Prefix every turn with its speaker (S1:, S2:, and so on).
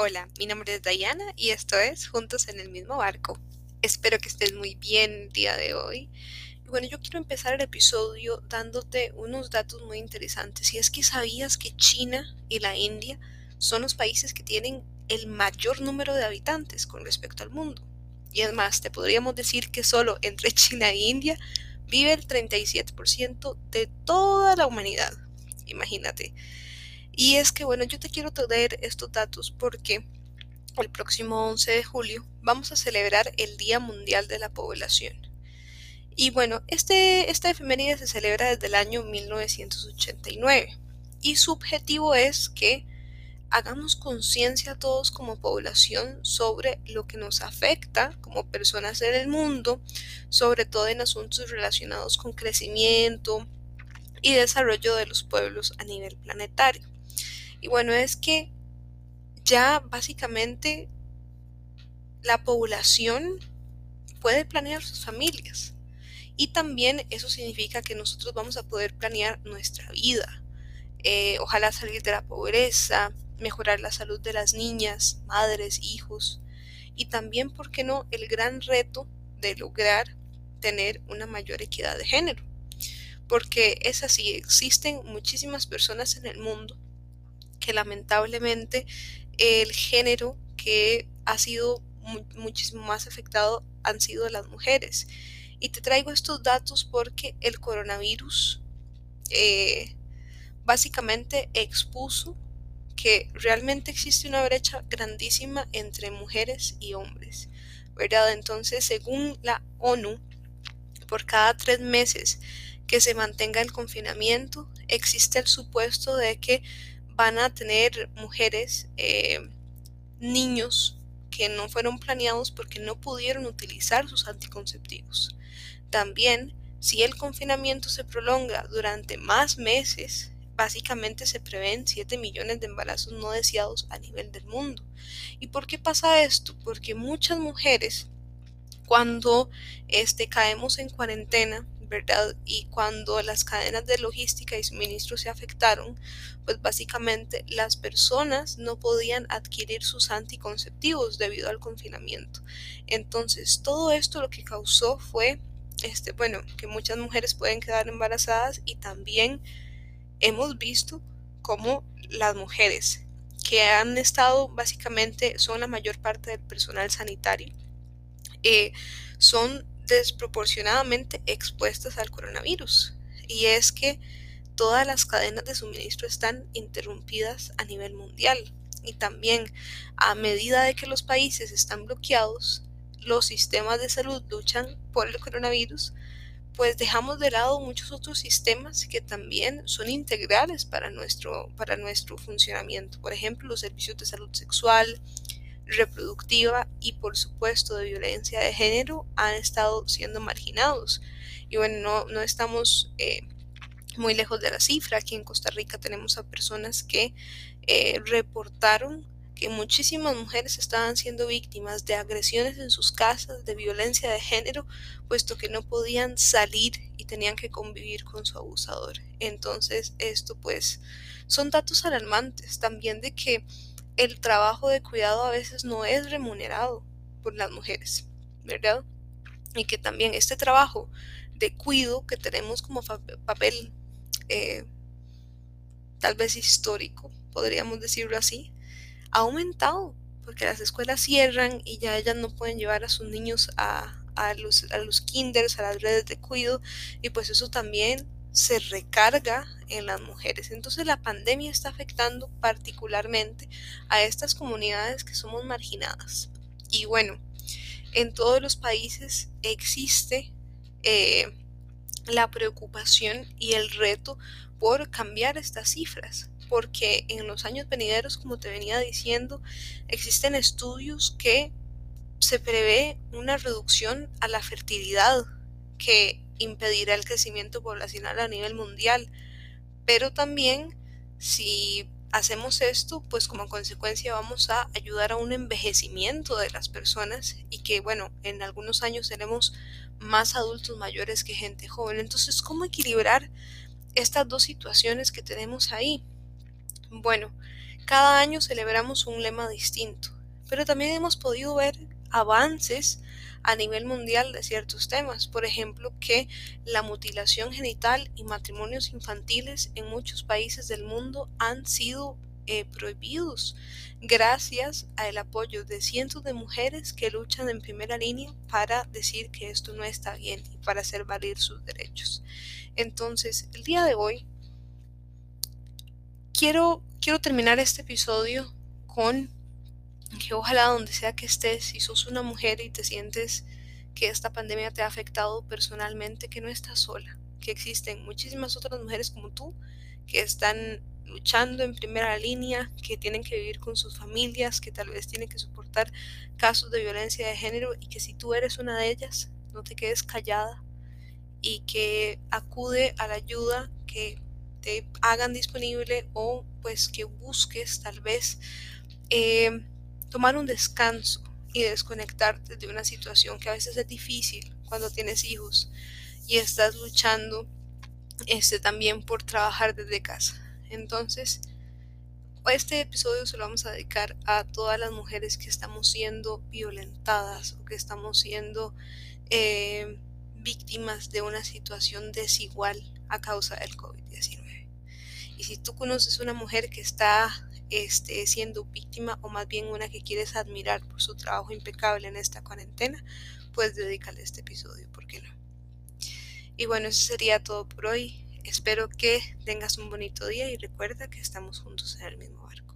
S1: Hola, mi nombre es Diana y esto es Juntos en el mismo barco. Espero que estés muy bien día de hoy. Bueno, yo quiero empezar el episodio dándote unos datos muy interesantes. Y es que sabías que China y la India son los países que tienen el mayor número de habitantes con respecto al mundo. Y además, te podríamos decir que solo entre China e India vive el 37% de toda la humanidad. Imagínate. Y es que, bueno, yo te quiero traer estos datos porque el próximo 11 de julio vamos a celebrar el Día Mundial de la Población. Y bueno, este, esta efeméride se celebra desde el año 1989 y su objetivo es que hagamos conciencia todos como población sobre lo que nos afecta como personas en el mundo, sobre todo en asuntos relacionados con crecimiento y desarrollo de los pueblos a nivel planetario. Y bueno, es que ya básicamente la población puede planear sus familias. Y también eso significa que nosotros vamos a poder planear nuestra vida. Eh, ojalá salir de la pobreza, mejorar la salud de las niñas, madres, hijos. Y también, ¿por qué no?, el gran reto de lograr tener una mayor equidad de género. Porque es así, existen muchísimas personas en el mundo que lamentablemente el género que ha sido muchísimo más afectado han sido las mujeres. Y te traigo estos datos porque el coronavirus eh, básicamente expuso que realmente existe una brecha grandísima entre mujeres y hombres, ¿verdad? Entonces, según la ONU, por cada tres meses que se mantenga el confinamiento, existe el supuesto de que van a tener mujeres, eh, niños que no fueron planeados porque no pudieron utilizar sus anticonceptivos. También, si el confinamiento se prolonga durante más meses, básicamente se prevén 7 millones de embarazos no deseados a nivel del mundo. ¿Y por qué pasa esto? Porque muchas mujeres, cuando este, caemos en cuarentena, ¿verdad? Y cuando las cadenas de logística y suministro se afectaron, pues básicamente las personas no podían adquirir sus anticonceptivos debido al confinamiento. Entonces, todo esto lo que causó fue, este, bueno, que muchas mujeres pueden quedar embarazadas y también hemos visto cómo las mujeres que han estado básicamente son la mayor parte del personal sanitario eh, son desproporcionadamente expuestas al coronavirus. Y es que todas las cadenas de suministro están interrumpidas a nivel mundial. Y también a medida de que los países están bloqueados, los sistemas de salud luchan por el coronavirus, pues dejamos de lado muchos otros sistemas que también son integrales para nuestro, para nuestro funcionamiento. Por ejemplo, los servicios de salud sexual, reproductiva y por supuesto de violencia de género han estado siendo marginados. Y bueno, no, estamos eh, muy lejos de la cifra. Aquí en Costa Rica tenemos a personas que eh, reportaron que muchísimas mujeres estaban siendo víctimas de agresiones en sus casas, de violencia de género, puesto que no podían salir y tenían que convivir con su abusador. Entonces, esto pues son datos alarmantes también de que el trabajo de cuidado a veces no es remunerado por las mujeres, ¿verdad? Y que también este trabajo de cuido que tenemos como papel eh, tal vez histórico, podríamos decirlo así, ha aumentado porque las escuelas cierran y ya ellas no pueden llevar a sus niños a, a, los, a los kinders, a las redes de cuido y pues eso también se recarga en las mujeres. Entonces la pandemia está afectando particularmente a estas comunidades que somos marginadas. Y bueno, en todos los países existe eh, la preocupación y el reto por cambiar estas cifras, porque en los años venideros, como te venía diciendo, existen estudios que se prevé una reducción a la fertilidad que impedirá el crecimiento poblacional a nivel mundial. Pero también si hacemos esto, pues como consecuencia vamos a ayudar a un envejecimiento de las personas y que bueno, en algunos años seremos más adultos mayores que gente joven. Entonces, ¿cómo equilibrar estas dos situaciones que tenemos ahí? Bueno, Cada año celebramos un lema distinto, pero también hemos podido ver avances a nivel mundial de ciertos temas, por ejemplo, que la mutilación genital y matrimonios infantiles en muchos países del mundo han sido eh, prohibidos gracias al apoyo de cientos de mujeres que luchan en primera línea para decir que esto no está bien y para hacer valer sus derechos. Entonces, el día de hoy quiero, quiero terminar este episodio con que ojalá donde sea que estés, si sos una mujer y te sientes que esta pandemia te ha afectado personalmente, que no estás sola, que existen muchísimas otras mujeres como tú que están luchando en primera línea, que tienen que vivir con sus familias, que tal vez tienen que soportar casos de violencia de género y que si tú eres una de ellas, no te quedes callada y que acude a la ayuda que te hagan disponible o pues que busques tal vez eh, tomar un descanso y desconectarte de una situación que a veces es difícil cuando tienes hijos y estás luchando este también por trabajar desde casa. Entonces, este episodio se lo vamos a dedicar a todas las mujeres que estamos siendo violentadas o que estamos siendo eh, víctimas de una situación desigual a causa del COVID-19. Y si tú conoces una mujer que está este, siendo víctima o más bien una que quieres admirar por su trabajo impecable en esta cuarentena, pues dedícale este episodio, ¿por qué no? Y bueno, eso sería todo por hoy. Espero que tengas un bonito día y recuerda que estamos juntos en el mismo barco.